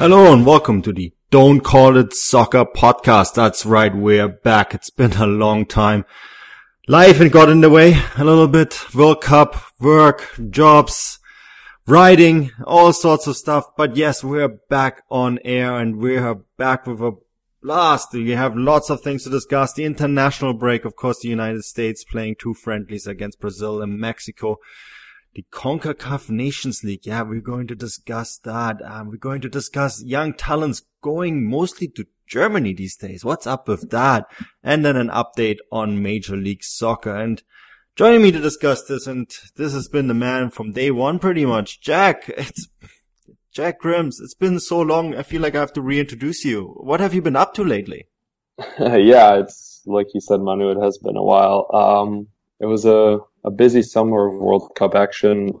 Hello and welcome to the Don't Call It Soccer podcast. That's right, we're back. It's been a long time. Life had got in the way a little bit. World Cup, work, jobs, writing, all sorts of stuff. But yes, we're back on air and we're back with a blast. We have lots of things to discuss. The international break, of course, the United States playing two friendlies against Brazil and Mexico the CONCACAF Nations League. Yeah, we're going to discuss that. Um, we're going to discuss young talents going mostly to Germany these days. What's up with that? And then an update on Major League Soccer. And joining me to discuss this, and this has been the man from day one pretty much, Jack. It's Jack Grims. It's been so long. I feel like I have to reintroduce you. What have you been up to lately? yeah, it's like you said, Manu. It has been a while. Um, it was a a busy summer of World Cup action,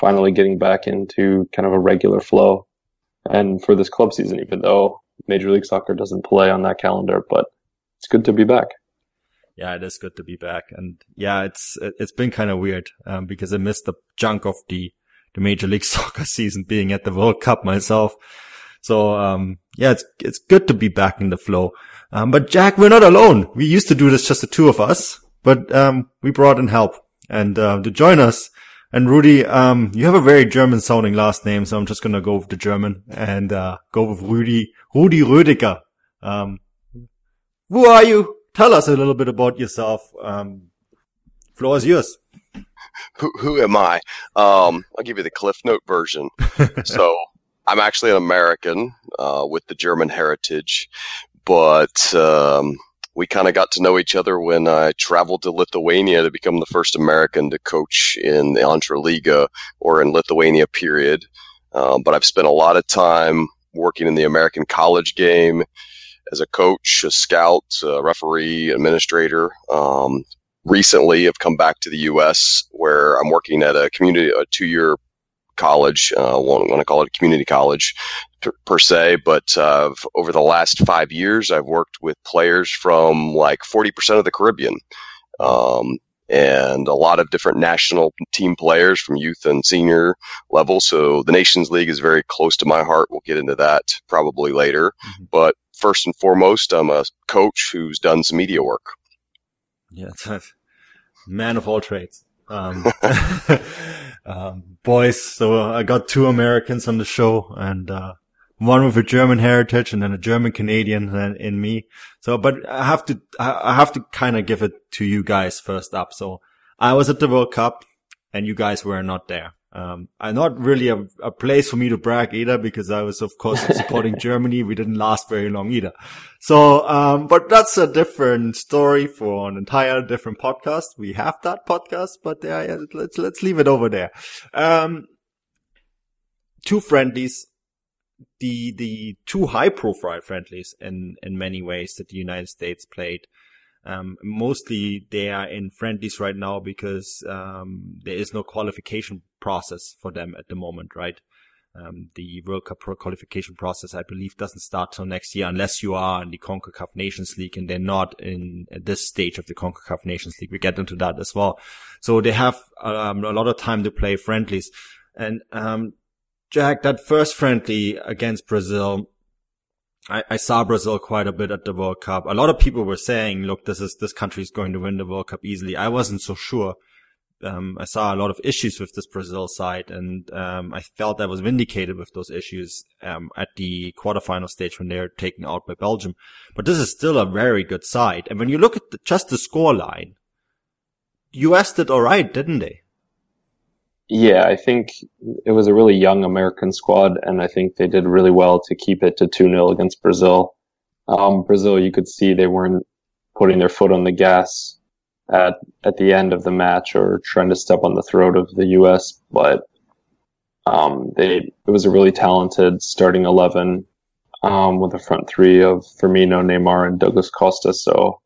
finally getting back into kind of a regular flow. And for this club season, even though Major League Soccer doesn't play on that calendar, but it's good to be back. Yeah, it is good to be back, and yeah, it's it's been kind of weird um, because I missed the chunk of the the Major League Soccer season being at the World Cup myself. So um, yeah, it's it's good to be back in the flow. Um, but Jack, we're not alone. We used to do this just the two of us. But um, we brought in help and uh, to join us. And Rudy, um, you have a very German sounding last name, so I'm just gonna go with the German and uh, go with Rudy Rudy Rödiger. Um, who are you? Tell us a little bit about yourself. Um, floor is yours. Who, who am I? Um, I'll give you the Cliff Note version. so I'm actually an American uh, with the German heritage, but um, we kind of got to know each other when I traveled to Lithuania to become the first American to coach in the Antraliga or in Lithuania, period. Um, but I've spent a lot of time working in the American college game as a coach, a scout, a referee, administrator. Um, recently, I've come back to the U.S. where I'm working at a community, a two-year college. Uh, won't want to call it a community college per, per se, but uh, over the last five years, I've worked with players from like 40% of the Caribbean. Um, and a lot of different national team players from youth and senior level. So the Nations League is very close to my heart. We'll get into that probably later. Mm-hmm. But first and foremost, I'm a coach who's done some media work. Yeah, man of all trades. Um, um, boys, so I got two Americans on the show and, uh, one with a German heritage and then a German Canadian in me. So, but I have to, I have to kind of give it to you guys first up. So I was at the World Cup and you guys were not there. Um, and not really a, a, place for me to brag either because I was, of course, supporting Germany. We didn't last very long either. So, um, but that's a different story for an entire different podcast. We have that podcast, but yeah, let's, let's leave it over there. Um, two friendlies the the two high profile friendlies in in many ways that the United States played. Um, mostly they are in friendlies right now because um, there is no qualification process for them at the moment, right? Um, the World Cup qualification process, I believe, doesn't start till next year unless you are in the CONCACAF Nations League and they're not in this stage of the CONCACAF Nations League. We get into that as well. So they have um, a lot of time to play friendlies. And um, Jack, that first friendly against Brazil, I, I, saw Brazil quite a bit at the World Cup. A lot of people were saying, look, this is, this country is going to win the World Cup easily. I wasn't so sure. Um, I saw a lot of issues with this Brazil side and, um, I felt I was vindicated with those issues, um, at the quarterfinal stage when they were taken out by Belgium. But this is still a very good side. And when you look at the, just the score line, US did alright, didn't they? Yeah, I think it was a really young American squad, and I think they did really well to keep it to 2 0 against Brazil. Um, Brazil, you could see they weren't putting their foot on the gas at, at the end of the match or trying to step on the throat of the U.S., but um, they, it was a really talented starting 11 um, with a front three of Firmino, Neymar, and Douglas Costa. So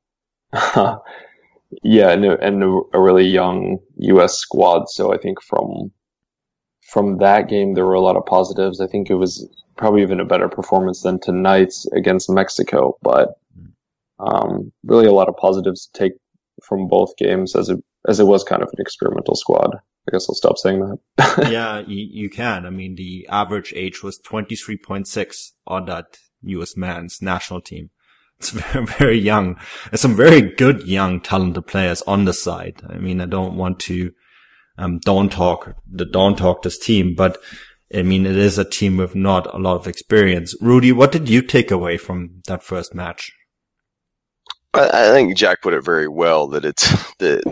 Yeah, and, a, and a really young U.S. squad. So I think from from that game there were a lot of positives. I think it was probably even a better performance than tonight's against Mexico, but um, really a lot of positives to take from both games as it as it was kind of an experimental squad. I guess I'll stop saying that. yeah, you, you can. I mean, the average age was 23.6 on that U.S. men's national team. It's very, very young. There's some very good young talented players on the side. I mean, I don't want to, um, don't talk, the don't talk this team, but I mean, it is a team with not a lot of experience. Rudy, what did you take away from that first match? I, I think Jack put it very well that it's the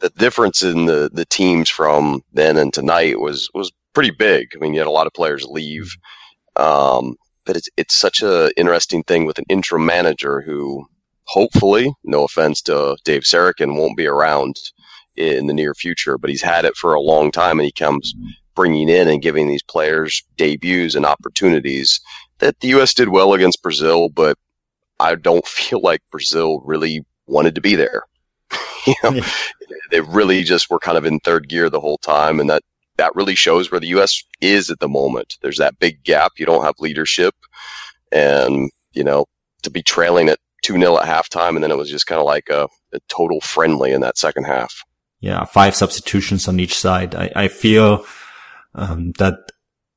the difference in the the teams from then and tonight was was pretty big. I mean, you had a lot of players leave, um, but it's it's such a interesting thing with an interim manager who, hopefully, no offense to Dave Sarachan, won't be around in the near future, but he's had it for a long time, and he comes bringing in and giving these players debuts and opportunities. That the U.S. did well against Brazil, but I don't feel like Brazil really wanted to be there. you know, yeah. they really just were kind of in third gear the whole time, and that that really shows where the U.S. is at the moment. There's that big gap. You don't have leadership, and you know to be trailing at two 0 at halftime, and then it was just kind of like a, a, total friendly in that second half. Yeah, five substitutions on each side. I, I feel um, that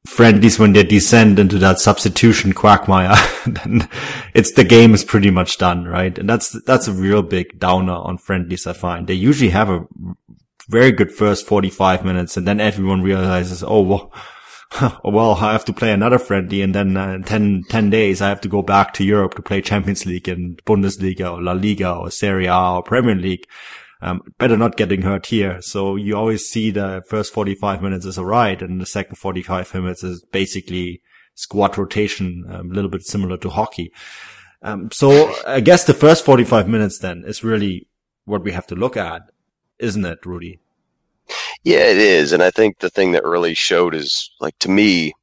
friendlies when they descend into that substitution quagmire, then it's the game is pretty much done, right? And that's that's a real big downer on friendlies. I find they usually have a very good first 45 minutes and then everyone realizes, oh, well, well, I have to play another friendly and then uh, 10, 10 days I have to go back to Europe to play Champions League and Bundesliga or La Liga or Serie A or Premier League. Um, better not getting hurt here. So you always see the first 45 minutes as a ride and the second 45 minutes is basically squad rotation, um, a little bit similar to hockey. Um, so I guess the first 45 minutes then is really what we have to look at isn't it, Rudy? Yeah, it is. And I think the thing that really showed is like to me,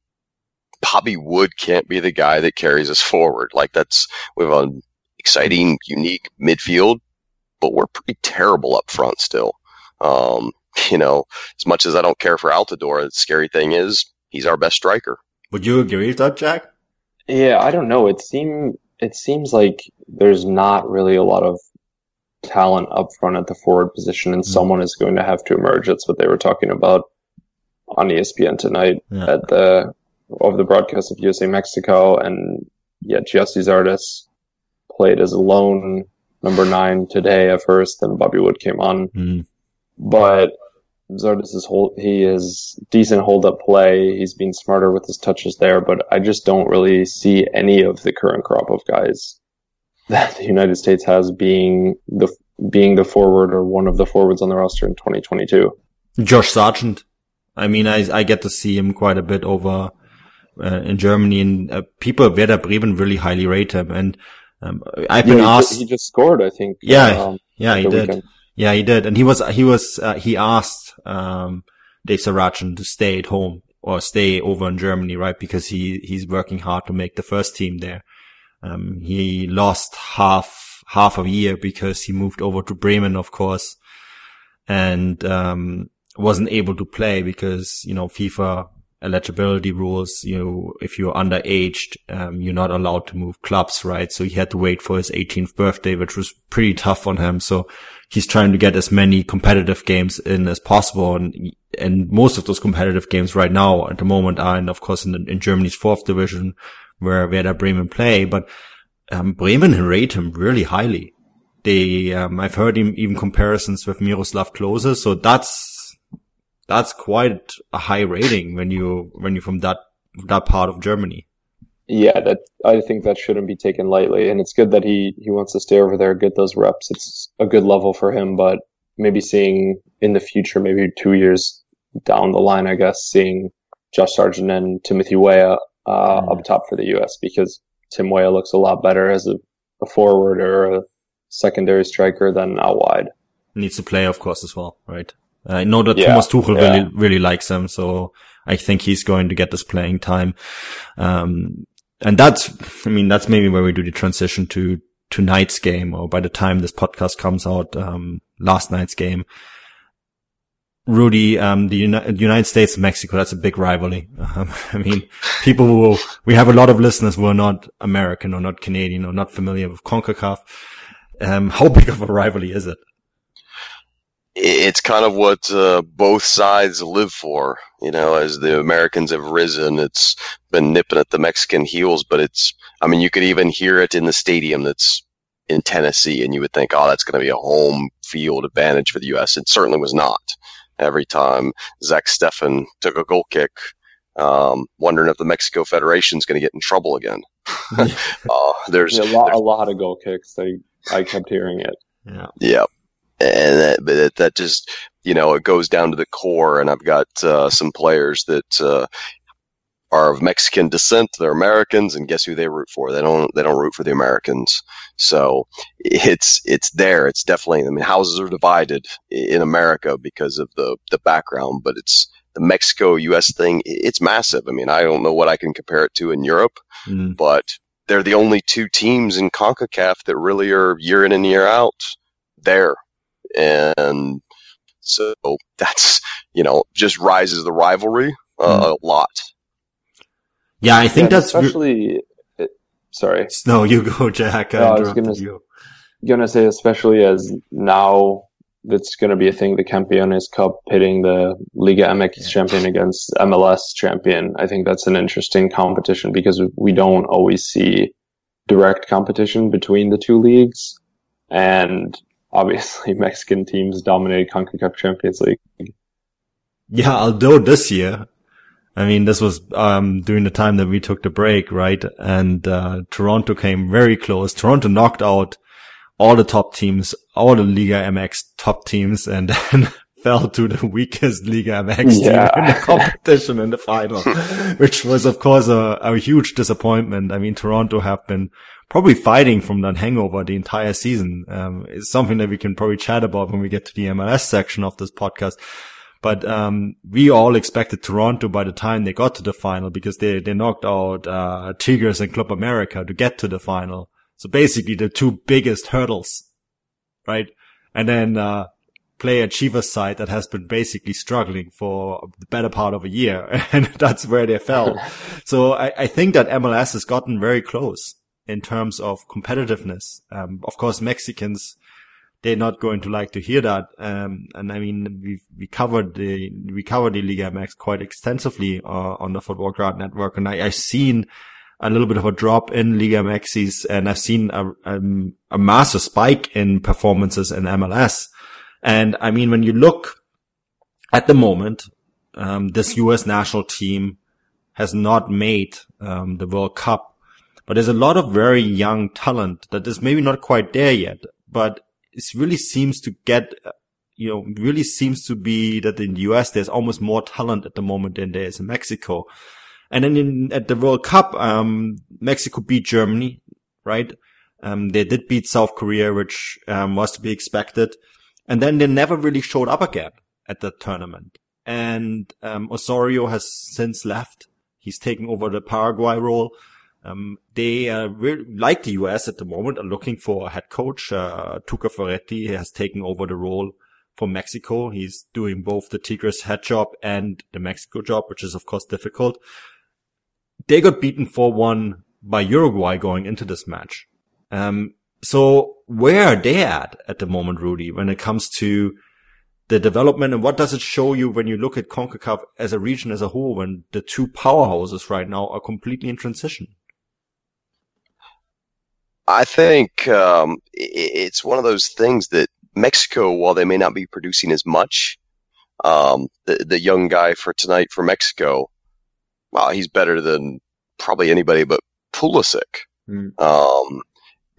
Bobby Wood can't be the guy that carries us forward. Like that's we have an exciting, unique midfield, but we're pretty terrible up front still. Um, you know, as much as I don't care for Altidore, the scary thing is he's our best striker. Would you agree with that, Jack? Yeah, I don't know. It seem it seems like there's not really a lot of talent up front at the forward position, and mm-hmm. someone is going to have to emerge. That's what they were talking about on ESPN tonight yeah. at the of the broadcast of USA Mexico, and yeah, Gyasi Zardes played as a lone number nine today at first, then Bobby Wood came on, mm-hmm. but Zardes is hold, he is decent hold up play. He's been smarter with his touches there, but I just don't really see any of the current crop of guys that the United States has being the being the forward or one of the forwards on the roster in 2022. Josh Sargent. I mean, I I get to see him quite a bit over uh, in Germany, and uh, people at Werder Bremen really highly rate him. And um, I've been asked. He just scored, I think. Yeah, um, yeah, he did. Weekend. Yeah, he did, and he was he was uh, he asked um, Dave Sarachan to stay at home or stay over in Germany, right? Because he he's working hard to make the first team there. Um, he lost half, half a year because he moved over to Bremen, of course, and, um, wasn't able to play because, you know, FIFA eligibility rules, you know, if you're underaged, um, you're not allowed to move clubs, right? So he had to wait for his 18th birthday, which was pretty tough on him. So he's trying to get as many competitive games in as possible. And, and most of those competitive games right now at the moment are in, of course, in, in Germany's fourth division, where Werder Bremen play, but um, Bremen rate him really highly. They, um, I've heard him even comparisons with Miroslav Klose, so that's that's quite a high rating when you when you're from that that part of Germany. Yeah, that I think that shouldn't be taken lightly, and it's good that he he wants to stay over there, get those reps. It's a good level for him, but maybe seeing in the future, maybe two years down the line, I guess, seeing Josh Sargent and Timothy Weah uh, mm. up top for the U.S. because Tim Weah looks a lot better as a, a forward or a secondary striker than out wide. Needs to play, of course, as well, right? I know that yeah, Thomas Tuchel yeah. really, really likes him, so I think he's going to get this playing time. Um, and that's, I mean, that's maybe where we do the transition to tonight's game, or by the time this podcast comes out, um, last night's game. Rudy, um, the Uni- United States and Mexico, that's a big rivalry. Um, I mean, people will, we have a lot of listeners who are not American or not Canadian or not familiar with CONCACAF. Um, how big of a rivalry is it? It's kind of what uh, both sides live for. You know, as the Americans have risen, it's been nipping at the Mexican heels, but it's, I mean, you could even hear it in the stadium that's in Tennessee, and you would think, oh, that's going to be a home field advantage for the U.S. It certainly was not. Every time Zach Steffen took a goal kick, um, wondering if the Mexico Federation is going to get in trouble again. uh, there's, yeah, a, lot, there's, a lot of goal kicks. I, I kept hearing it. Yeah. Yeah and that, but that just you know it goes down to the core. And I've got uh, some players that uh, are of Mexican descent. They're Americans, and guess who they root for? They don't. They don't root for the Americans. So it's it's there. It's definitely. I mean, houses are divided in America because of the the background, but it's the Mexico U.S. thing. It's massive. I mean, I don't know what I can compare it to in Europe, mm. but they're the only two teams in CONCACAF that really are year in and year out there and so that's you know just rises the rivalry uh, mm. a lot. Yeah, I think yeah, that's especially. It, sorry. No, you go, Jack. I, no, I was gonna, you. gonna say, especially as now that's going to be a thing. The Campeones Cup pitting the Liga MX champion against MLS champion. I think that's an interesting competition because we don't always see direct competition between the two leagues. And obviously Mexican teams dominated CONCACAF Champions League. Yeah, although this year, I mean, this was um, during the time that we took the break, right? And uh, Toronto came very close. Toronto knocked out all the top teams, all the Liga MX top teams, and then fell to the weakest Liga MX yeah. team in the competition in the final, which was, of course, a, a huge disappointment. I mean, Toronto have been probably fighting from that hangover the entire season. Um, it's something that we can probably chat about when we get to the MLS section of this podcast. But um, we all expected Toronto by the time they got to the final because they they knocked out uh, Tigres and Club America to get to the final. So basically, the two biggest hurdles, right? And then uh, play a Chivas side that has been basically struggling for the better part of a year, and that's where they fell. so I, I think that MLS has gotten very close in terms of competitiveness. Um, of course, Mexicans, they're not going to like to hear that. Um, and I mean, we we covered the we covered the Liga MX quite extensively uh, on the Football Crowd Network, and I, I've seen a little bit of a drop in Liga MXs, and I've seen a, a, a massive spike in performances in MLS. And I mean, when you look at the moment, um, this U.S. national team has not made um, the World Cup but there's a lot of very young talent that is maybe not quite there yet, but it really seems to get, you know, really seems to be that in the US there's almost more talent at the moment than there is in Mexico. And then in, at the World Cup, um, Mexico beat Germany, right? Um, they did beat South Korea, which, um, was to be expected. And then they never really showed up again at the tournament. And, um, Osorio has since left. He's taken over the Paraguay role. Um, they uh, really, like the US at the moment are looking for a head coach. Uh, Tuca Ferretti has taken over the role for Mexico. He's doing both the Tigres head job and the Mexico job, which is of course difficult. They got beaten 4-1 by Uruguay going into this match. Um, so where are they at at the moment, Rudy, when it comes to the development and what does it show you when you look at CONCACAF as a region as a whole when the two powerhouses right now are completely in transition? I think um, it's one of those things that Mexico, while they may not be producing as much, um, the the young guy for tonight for Mexico, well, he's better than probably anybody but Pulisic. Mm. Um,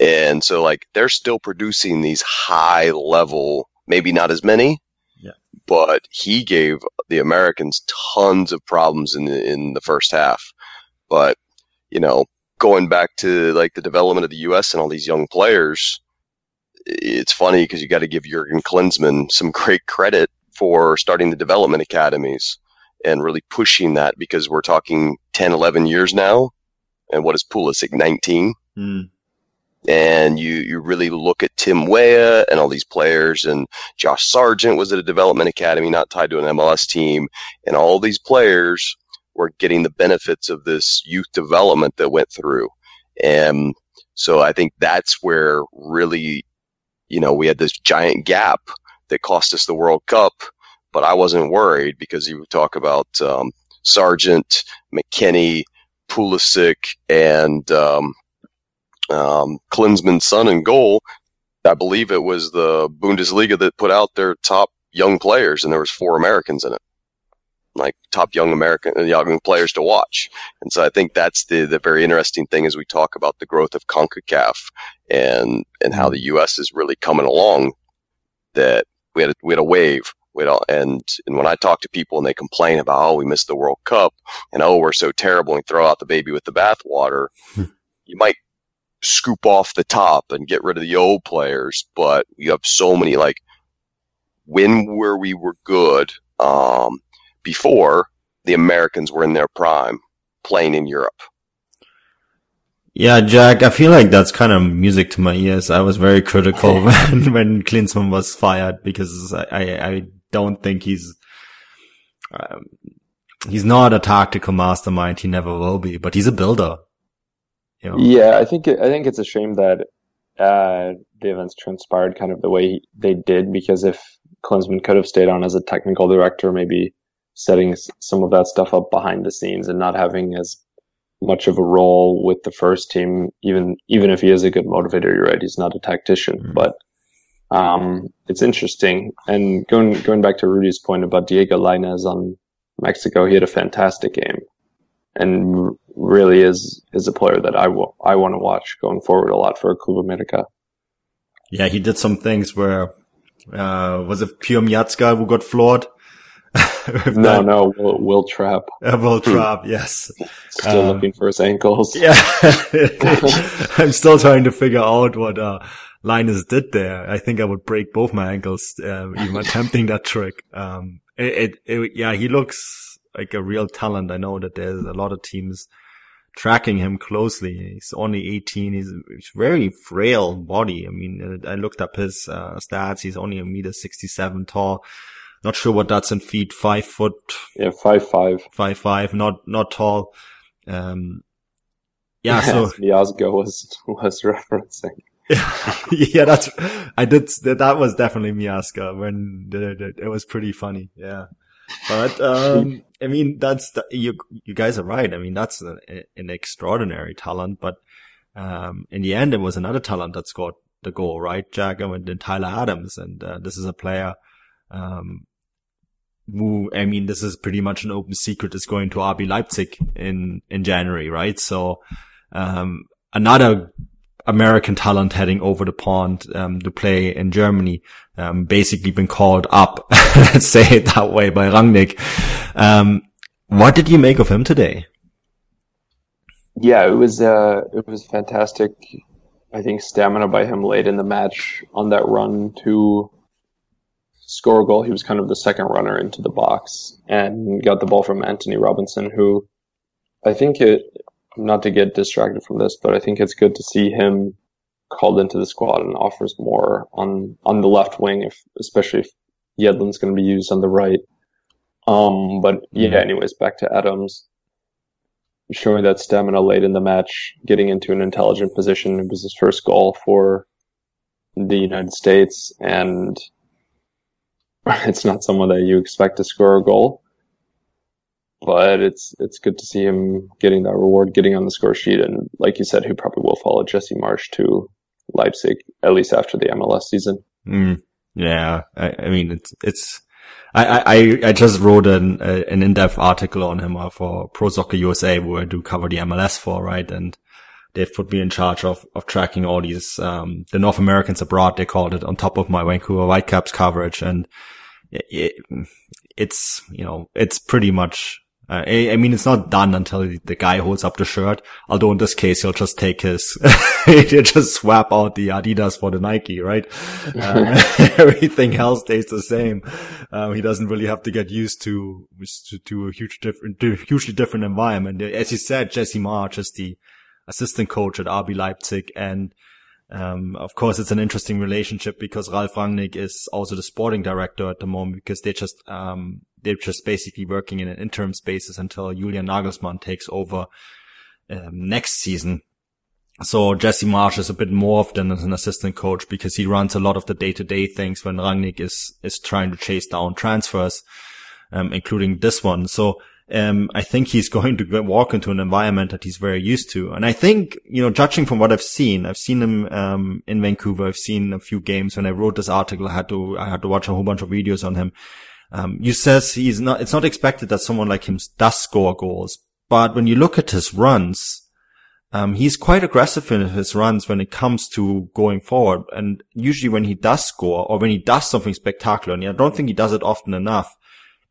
and so like they're still producing these high level, maybe not as many, yeah. but he gave the Americans tons of problems in the, in the first half. But you know, going back to like the development of the U.S. and all these young players, it's funny because you got to give Jurgen Klinsmann some great credit for starting the development academies and really pushing that because we're talking 10, 11 years now. And what is Pulisic, 19? Mm. And you, you really look at Tim Weah and all these players and Josh Sargent was at a development academy, not tied to an MLS team. And all these players were getting the benefits of this youth development that went through. And so I think that's where really, you know, we had this giant gap that cost us the World Cup. But I wasn't worried because you talk about um, Sargent, McKennie, Pulisic, and um, um, Klinsmann's son in goal. I believe it was the Bundesliga that put out their top young players, and there was four Americans in it, like top young American uh, young players to watch. And so I think that's the the very interesting thing as we talk about the growth of Concacaf and and how the U.S. is really coming along. That we had a, we had a wave. We had a, and and when I talk to people and they complain about oh we missed the World Cup and oh we're so terrible and throw out the baby with the bathwater, you might scoop off the top and get rid of the old players, but you have so many like when where we were good um, before the Americans were in their prime playing in Europe. Yeah, Jack, I feel like that's kind of music to my ears. I was very critical when, when Klinsmann was fired because I, I, I don't think he's, um, he's not a tactical mastermind. He never will be, but he's a builder. You know? Yeah, I think, I think it's a shame that, uh, the events transpired kind of the way they did because if Klinsmann could have stayed on as a technical director, maybe setting some of that stuff up behind the scenes and not having as much of a role with the first team. Even even if he is a good motivator, you're right, he's not a tactician. Mm-hmm. But um, it's interesting. And going going back to Rudy's point about Diego Lainez on Mexico, he had a fantastic game, and really is is a player that I, w- I want to watch going forward a lot for Club America. Yeah, he did some things where uh, was it Miazga who got floored? no, no, Will, Wil Trapp. Uh, Wil Trapp, yes. Still um, looking for his ankles. Yeah. I'm still trying to figure out what, uh, Lainez did there. I think I would break both my ankles, uh, even attempting that trick. Um, it, it, it, yeah, he looks like a real talent. I know that there's a lot of teams tracking him closely. He's only 18. He's, he's very frail body. I mean, I looked up his uh, stats. He's only a meter 67 tall. Not sure what that's in feet. Five foot. Yeah, five five. Five five. Not not tall. Um, yeah. So Miazga was was referencing. yeah, that's I did. That was definitely Miazga when it was pretty funny. Yeah. But um, I mean, that's the, you. You guys are right. I mean, that's a, an extraordinary talent. But um, in the end, it was another talent that scored the goal, right? Jagger and then Tyler Adams, and uh, this is a player um, who, I mean, this is pretty much an open secret, is going to RB Leipzig in in January, right? So um, another American talent heading over the pond um, to play in Germany, um, basically been called up, let's say it that way, by Rangnick. Um, what did you make of him today? Yeah, it was uh, it was fantastic. I think stamina by him late in the match on that run to score a goal. He was kind of the second runner into the box and got the ball from Antonee Robinson, who I think it not to get distracted from this, but I think it's good to see him called into the squad and offers more on on the left wing, if especially if Yedlin's going to be used on the right. Um, but yeah, mm-hmm. anyways, back to Adams. Showing that stamina late in the match, getting into an intelligent position. It was his first goal for the United States, and it's not someone that you expect to score a goal but it's it's good to see him getting that reward, getting on the score sheet, and like you said, he probably will follow Jesse Marsch to Leipzig at least after the MLS season. Mm, yeah, I, I, mean it's it's. I, I, I just wrote an, an in-depth article on him uh, for Pro Soccer USA where I do cover the MLS for, right? And they've put me in charge of, of tracking all these, um, the North Americans abroad, they called it on top of my Vancouver Whitecaps coverage. And it, it, it's, you know, it's pretty much uh, I, I, mean, it's not done until the guy holds up the shirt. Although in this case, he'll just take his, he'll just swap out the Adidas for the Nike, right? Uh, everything else stays the same. Um, he doesn't really have to get used to, to, to a huge different, to hugely different environment. As you said, Jesse Marsch is the assistant coach at RB Leipzig and, um, of course, it's an interesting relationship because Ralf Rangnick is also the sporting director at the moment because they just, um, they're just basically working in an interim basis until Julian Nagelsmann takes over um, next season. so Jesse Marsch is a bit more often as an assistant coach because he runs a lot of the day to day things when Rangnick is, is trying to chase down transfers, um, including this one. So, um, I think he's going to walk into an environment that he's very used to. And I think, you know, judging from what I've seen, I've seen him, um, in Vancouver. I've seen a few games. When I wrote this article, I had to, I had to watch a whole bunch of videos on him. Um, you says he's not, it's not expected that someone like him does score goals, but when you look at his runs, um, he's quite aggressive in his runs when it comes to going forward. And usually when he does score or when he does something spectacular, and I don't think he does it often enough,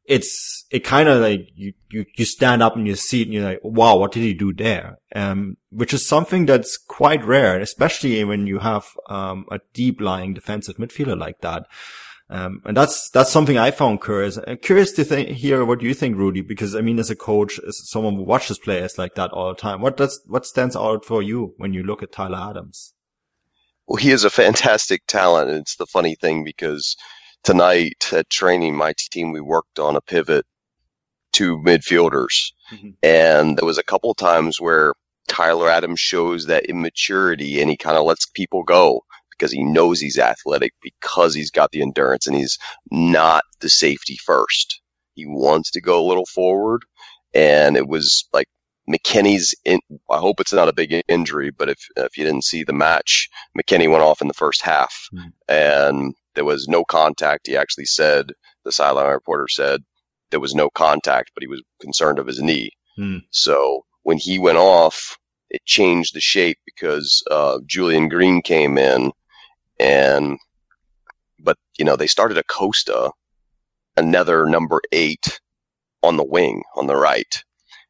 it's, it kind of like you, you, you stand up in your seat and you're like, wow, what did he do there? Um, which is something that's quite rare, especially when you have, um, a deep lying defensive midfielder like that. Um, and that's, that's something I found curious. I'm curious to think, hear what you think, Rudy, because I mean, as a coach, as someone who watches players like that all the time, what does, what stands out for you when you look at Tyler Adams? Well, he is a fantastic talent. And it's the funny thing because tonight at training, my team, we worked on a pivot to midfielders. Mm-hmm. And there was a couple times where Tyler Adams shows that immaturity and he kind of lets people go because he knows he's athletic, because he's got the endurance, and he's not the safety first. He wants to go a little forward, and it was like McKennie's. In, I hope it's not a big injury, but if if you didn't see the match, McKennie went off in the first half, mm. and there was no contact. He actually said the sideline reporter said there was no contact, but he was concerned of his knee. Mm. So when he went off, it changed the shape because uh, Julian Green came in and but you know they started Acosta, another number eight on the wing on the right,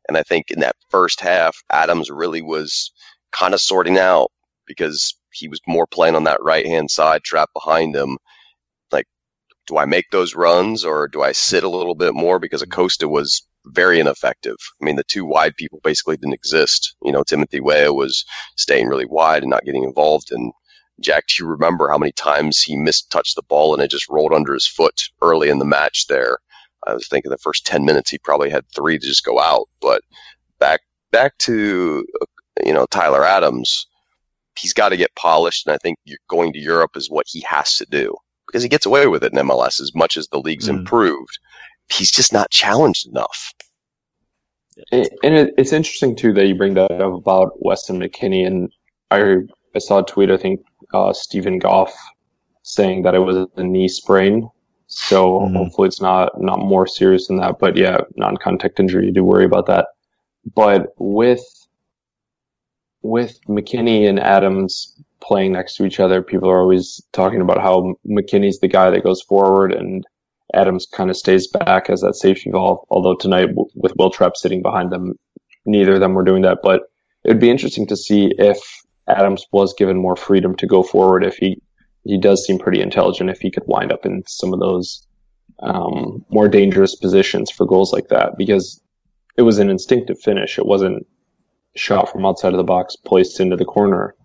and I think in that first half Adams really was kind of sorting out because he was more playing on that right hand side, trapped behind him. Like, do I make those runs or do I sit a little bit more because Acosta was very ineffective. I mean, the two wide people basically didn't exist. You know, Timothy Weah was staying really wide and not getting involved, and Jack, do you remember how many times he mistouched the ball and it just rolled under his foot early in the match there? I was thinking the first 10 minutes he probably had three to just go out. But back back to you know Tyler Adams, he's got to get polished, and I think going to Europe is what he has to do because he gets away with it in MLS as much as the league's mm. improved. He's just not challenged enough. And it's interesting too that you bring that up about Weston McKennie, and I I saw a tweet I think uh, Steven Goff saying that it was a knee sprain. So mm-hmm. hopefully it's not not more serious than that. But yeah, non-contact injury. You do worry about that. But with with McKennie and Adams playing next to each other, people are always talking about how McKennie's the guy that goes forward and Adams kind of stays back as that safety valve. Although tonight with Wil Trapp sitting behind them, neither of them were doing that. But it would be interesting to see if Adams was given more freedom to go forward if he he does seem pretty intelligent if he could wind up in some of those um, more dangerous positions for goals like that because it was an instinctive finish. It wasn't shot from outside of the box placed into the corner.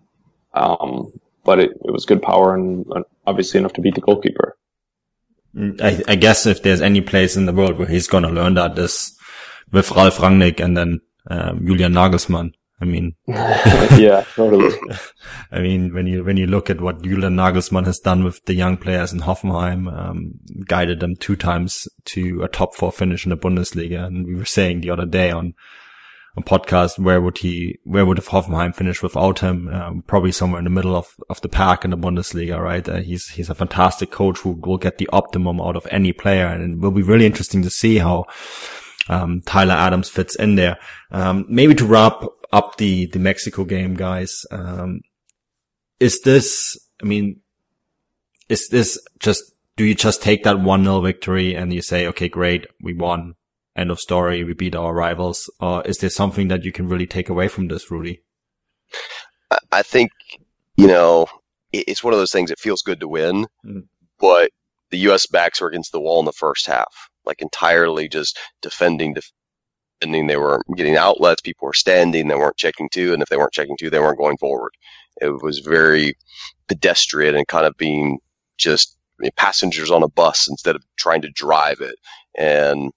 Um, but it, it was good power and obviously enough to beat the goalkeeper. Mm, I, I guess if there's any place in the world where he's going to learn that is with Ralf Rangnick and then um, Julian Nagelsmann. I mean, yeah, totally. I mean, when you when you look at what Julian Nagelsmann has done with the young players in Hoffenheim, um, guided them two times to a top four finish in the Bundesliga, and we were saying the other day on a podcast where would he where would Hoffenheim finish without him? Um, probably somewhere in the middle of of the pack in the Bundesliga, right? Uh, he's he's a fantastic coach who will get the optimum out of any player, and it will be really interesting to see how. Um, Tyler Adams fits in there. Um, maybe to wrap up the, the Mexico game, guys. Um, is this, I mean, is this just, do you just take that 1-0 victory and you say, okay, great, we won, end of story, we beat our rivals? Or is there something that you can really take away from this, Rudy? I think, you know, it's one of those things, it feels good to win, mm-hmm. but the U.S. backs were against the wall in the first half, like entirely just defending, def- they weren't getting outlets. People were standing. They weren't checking two. And if they weren't checking two, they weren't going forward. It was very pedestrian and kind of being just passengers on a bus instead of trying to drive it. And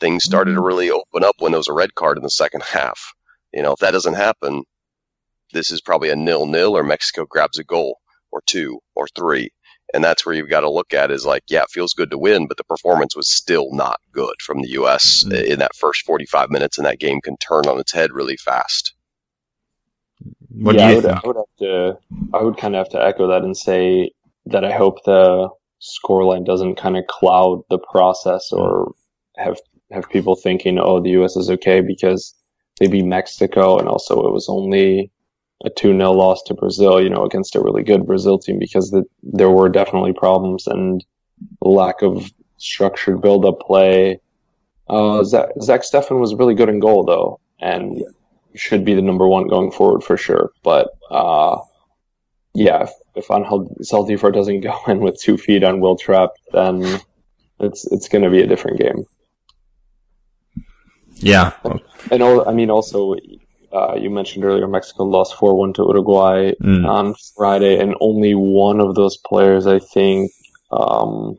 things started to mm-hmm. really open up when there was a red card in the second half. You know, if that doesn't happen, this is probably a nil nil or Mexico grabs a goal or two or three. And that's where you've got to look at is like, yeah, it feels good to win, but the performance was still not good from the U.S. Mm-hmm. in that first 45 minutes, and that game can turn on its head really fast. What yeah, I would, I would, have to, I would kind of have to echo that and say that I hope the scoreline doesn't kind of cloud the process or have have people thinking, oh, the U.S. is okay because they beat Mexico, and also it was only a 2 0 loss to Brazil, you know, against a really good Brazil team because the, there were definitely problems and lack of structured build up play. Uh, Zach, Zach Steffen was really good in goal, though, and should be the number one going forward for sure. But, uh, yeah, if, if Zaldívar doesn't go in with two feet on Wil Trapp, then it's, it's going to be a different game. Yeah. And, all, I mean, also, uh, you mentioned earlier, Mexico lost 4-1 to Uruguay mm. on Friday, and only one of those players, I think, um,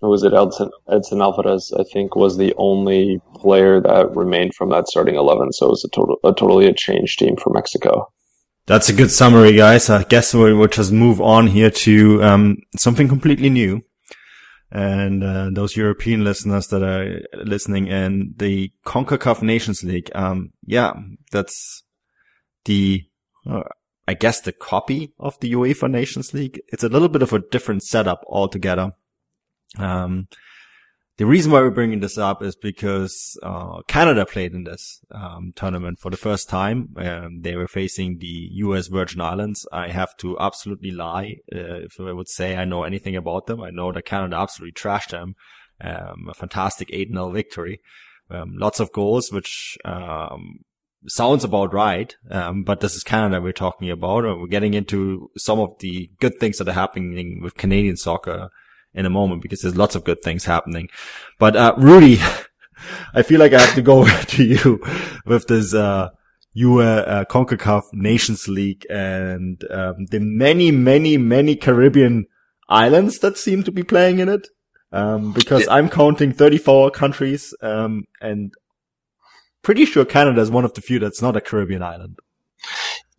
was it Edson, Edson Alvarez, I think, was the only player that remained from that starting 11. So it was a, total, a totally a changed team for Mexico. That's a good summary, guys. I guess we'll just move on here to um, something completely new and uh, those European listeners that are listening in the CONCACAF Nations League. Um, yeah, that's the, uh, I guess the copy of the UEFA Nations League. It's a little bit of a different setup altogether. Um, the reason why we're bringing this up is because uh, Canada played in this um, tournament for the first time. Um, they were facing the U.S. Virgin Islands. I have to absolutely lie uh, if I would say I know anything about them. I know that Canada absolutely trashed them. Um, a fantastic 8-0 victory. Um, lots of goals, which um, sounds about right. Um, but this is Canada we're talking about. We're getting into some of the good things that are happening with Canadian soccer in a moment because there's lots of good things happening. But, uh, Rudy, I feel like I have to go to you with this, uh, you, uh, CONCACAF Nations League and, um, the many, many, many Caribbean islands that seem to be playing in it. Um, because. I'm counting 34 countries, um, and pretty sure Canada is one of the few that's not a Caribbean island.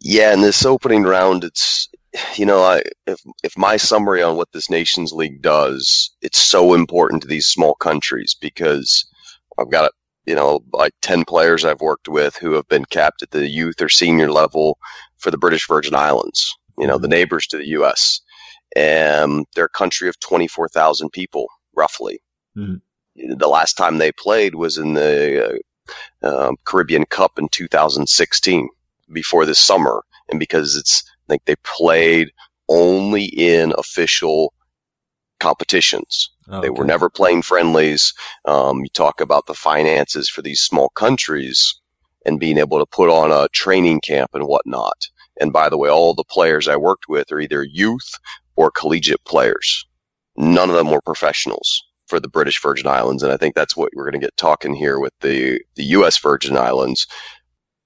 Yeah, in this opening round, it's you know, I, if if my summary on what this Nations League does, it's so important to these small countries because I've got you know like ten players I've worked with who have been capped at the youth or senior level for the British Virgin Islands. You know, the mm-hmm. neighbors to the U.S. and they're a country of twenty four thousand people roughly. Mm-hmm. The last time they played was in the uh, uh, Caribbean Cup in 2016 before this summer, and because it's think they played only in official competitions. Okay. They were never playing friendlies. Um, you talk about the finances for these small countries and being able to put on a training camp and whatnot. And by the way, all the players I worked with are either youth or collegiate players. None of them were professionals for the British Virgin Islands. And I think that's what we're going to get talking here with the, the U.S. Virgin Islands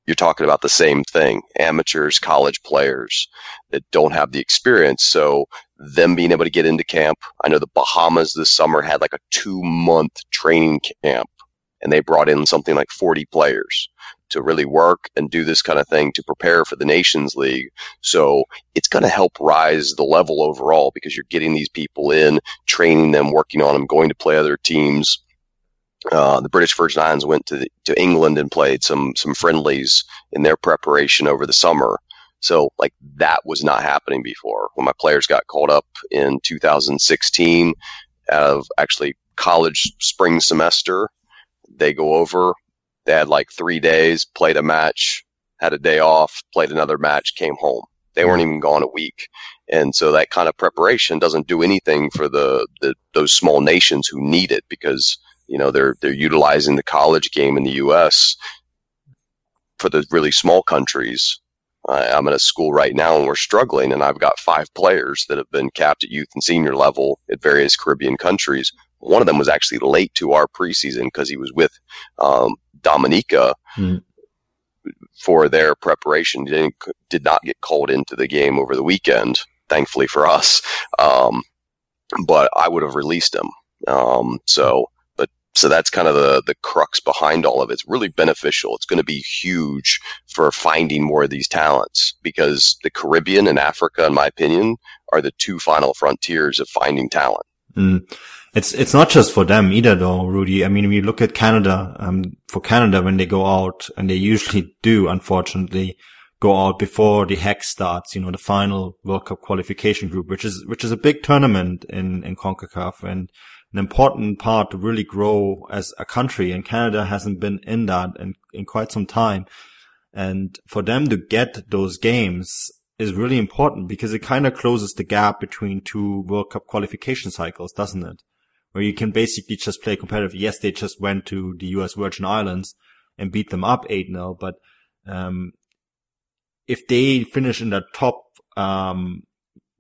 you're talking about the same thing amateurs college players that don't have the experience. So them being able to get into camp i know the bahamas this summer had like a two month training camp and they brought in something like 40 players to really work and do this kind of thing to prepare for the nations league. So it's going to help rise the level overall because you're getting these people in training them working on them going to play other teams uh, the British Virgin Islands went to the, to England and played some some friendlies in their preparation over the summer. So like that was not happening before. When my players got called up in 2016 out of actually college spring semester, they go over. They had like three days, played a match, had a day off, played another match, came home. They weren't even gone a week. And so that kind of preparation doesn't do anything for the, the those small nations who need it because you know, they're they're utilizing the college game in the U.S. for the really small countries. Uh, I'm in a school right now and we're struggling, and I've got five players that have been capped at youth and senior level at various Caribbean countries. One of them was actually late to our preseason because he was with um, Dominica mm. for their preparation. He did not get called into the game over the weekend, thankfully for us. Um, but I would have released him. Um, so so that's kind of the the crux behind all of it. It's really beneficial. It's going to be huge for finding more of these talents because the Caribbean and Africa, in my opinion, are the two final frontiers of finding talent. Mm. It's it's not just for them either, though, Rudy. I mean, we look at Canada. Um, for Canada, when they go out, and they usually do, unfortunately, go out before the hex starts. You know, the final World Cup qualification group, which is which is a big tournament in in Concacaf and an important part to really grow as a country. And Canada hasn't been in that in, in quite some time. And for them to get those games is really important because it kind of closes the gap between two World Cup qualification cycles, doesn't it? Where you can basically just play competitive. Yes, they just went to the US Virgin Islands and beat them up 8-0, but, um, if they finish in the top, um,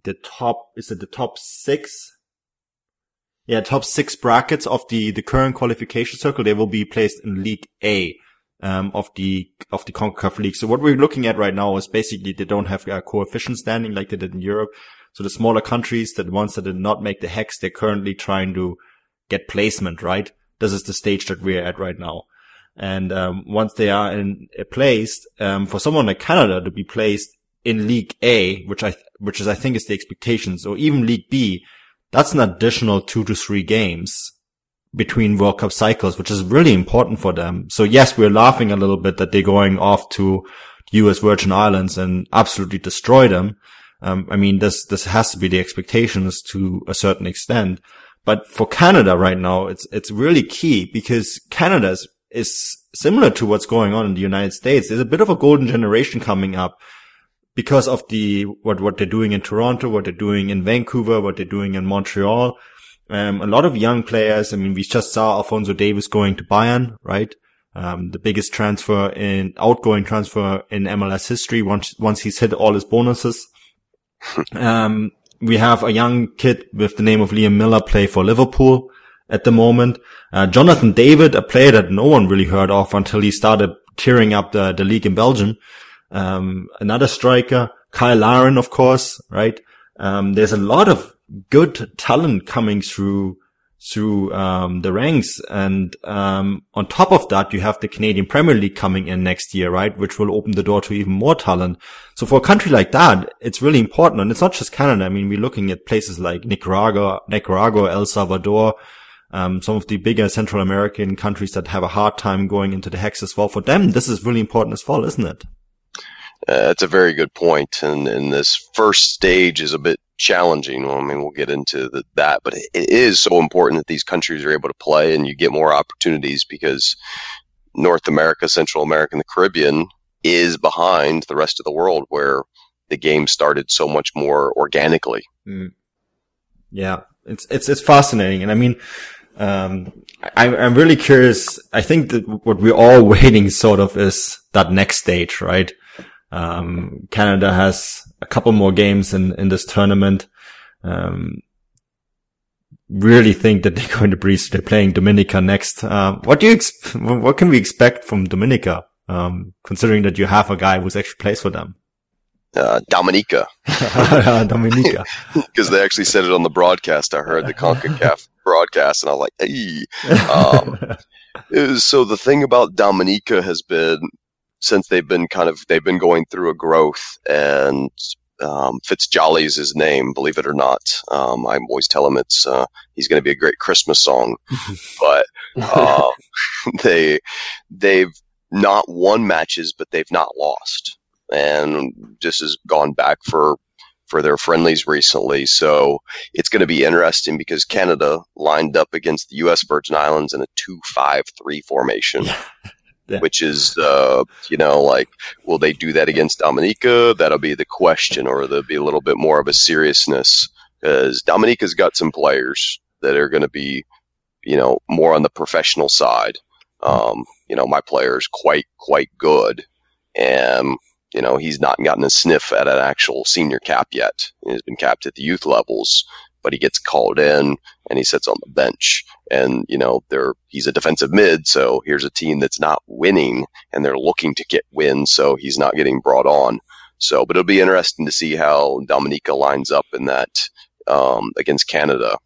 the top, is it the top six? Yeah, top six brackets of the, the current qualification circle, they will be placed in League A um, of the of the CONCACAF league. So what we're looking at right now is basically they don't have a coefficient standing like they did in Europe. So the smaller countries, the ones that did not make the hex, they're currently trying to get placement. Right, this is the stage that we're at right now. And um, once they are in uh, placed, um, for someone like Canada to be placed in League A, which I which is I think is the expectations, or even League B, that's an additional two to three games between World Cup cycles, which is really important for them. So yes, we're laughing a little bit that they're going off to US Virgin Islands and absolutely destroy them. Um, I mean, this, this has to be the expectations to a certain extent. But for Canada right now, it's, it's really key because Canada is, is similar to what's going on in the United States. There's a bit of a golden generation coming up because of the, what, what they're doing in Toronto, what they're doing in Vancouver, what they're doing in Montreal. Um, a lot of young players. I mean, we just saw Alphonso Davies going to Bayern, right? Um, the biggest transfer in outgoing transfer in MLS history once, once he's hit all his bonuses. um, we have a young kid with the name of Liam Millar play for Liverpool at the moment. Uh, Jonathan David, a player that no one really heard of until he started tearing up the, the league in Belgium. Um, another striker, Kyle Larin, of course, right? Um, there's a lot of good talent coming through through um, the ranks. And um, on top of that, you have the Canadian Premier League coming in next year, right? Which will open the door to even more talent. So for a country like that, it's really important. And it's not just Canada. I mean, we're looking at places like Nicaragua, Nicaragua, El Salvador, um, some of the bigger Central American countries that have a hard time going into the hex as well. For them, this is really important as well, isn't it? Uh, that's a very good. And, and this first stage is a bit challenging. Well, I mean, we'll get into the, that, but it is so important that these countries are able to play and you get more opportunities because North America, Central America, and the Caribbean is behind the rest of the world where the game started so much more organically. Mm. Yeah, it's it's it's fascinating, and I mean, um, I, I'm really curious. I think that what we're all waiting sort of is that next stage, right? Um, Canada has a couple more games in, in this tournament. Um, really think that they're going to breeze. They're playing Dominica next. Uh, what do you, ex- what can we expect from Dominica? Um, considering that you have a guy who's actually plays for them. Uh, Dominica. Dominica. Because they actually said it on the broadcast. I heard the CONCACAF broadcast and I was like, hey. Um, so the thing about Dominica has been since they've been kind of they've been going through a growth and um, Fitzjolly is his name, believe it or not. Um, I always tell him it's uh, he's going to be a great Christmas song, but uh, they they've not won matches, but they've not lost, and this has gone back for for their friendlies recently. So it's going to be interesting because Canada lined up against the U.S. Virgin Islands in a two-five-three formation. Yeah. Which is, uh, you know, like, will they do that against Dominica? That'll be the question, or there'll be a little bit more of a seriousness because Dominica's got some players that are going to be, you know, more on the professional side. Um, you know, my player is quite, quite good. And, you know, he's not gotten a sniff at an actual senior cap yet. He's been capped at the youth levels but he gets called in and he sits on the bench. And, you know, they're, he's a defensive mid. So here's a team that's not winning and they're looking to get wins. So he's not getting brought on. So, but it'll be interesting to see how Dominica lines up in that, um, against Canada.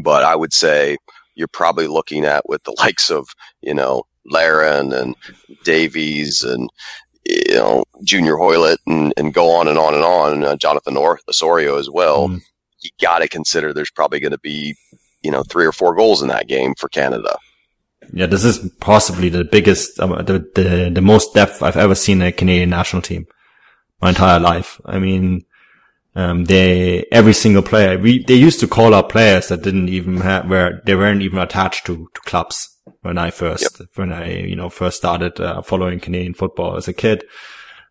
But I would say you're probably looking at with the likes of you know Larin and Davies and you know Junior Hoilett and, and go on and on and on. Uh, Jonathan North Osorio as well. Mm. You got to consider there's probably going to be you know three or four goals in that game for Canada. Yeah, this is possibly the biggest, um, the, the the most depth I've ever seen a Canadian national team my entire life. I mean, um, they, every single player, we, they used to call up players that didn't even have, where they weren't even attached to, to clubs when I first, yep. when I, you know, first started, uh, following Canadian football as a kid.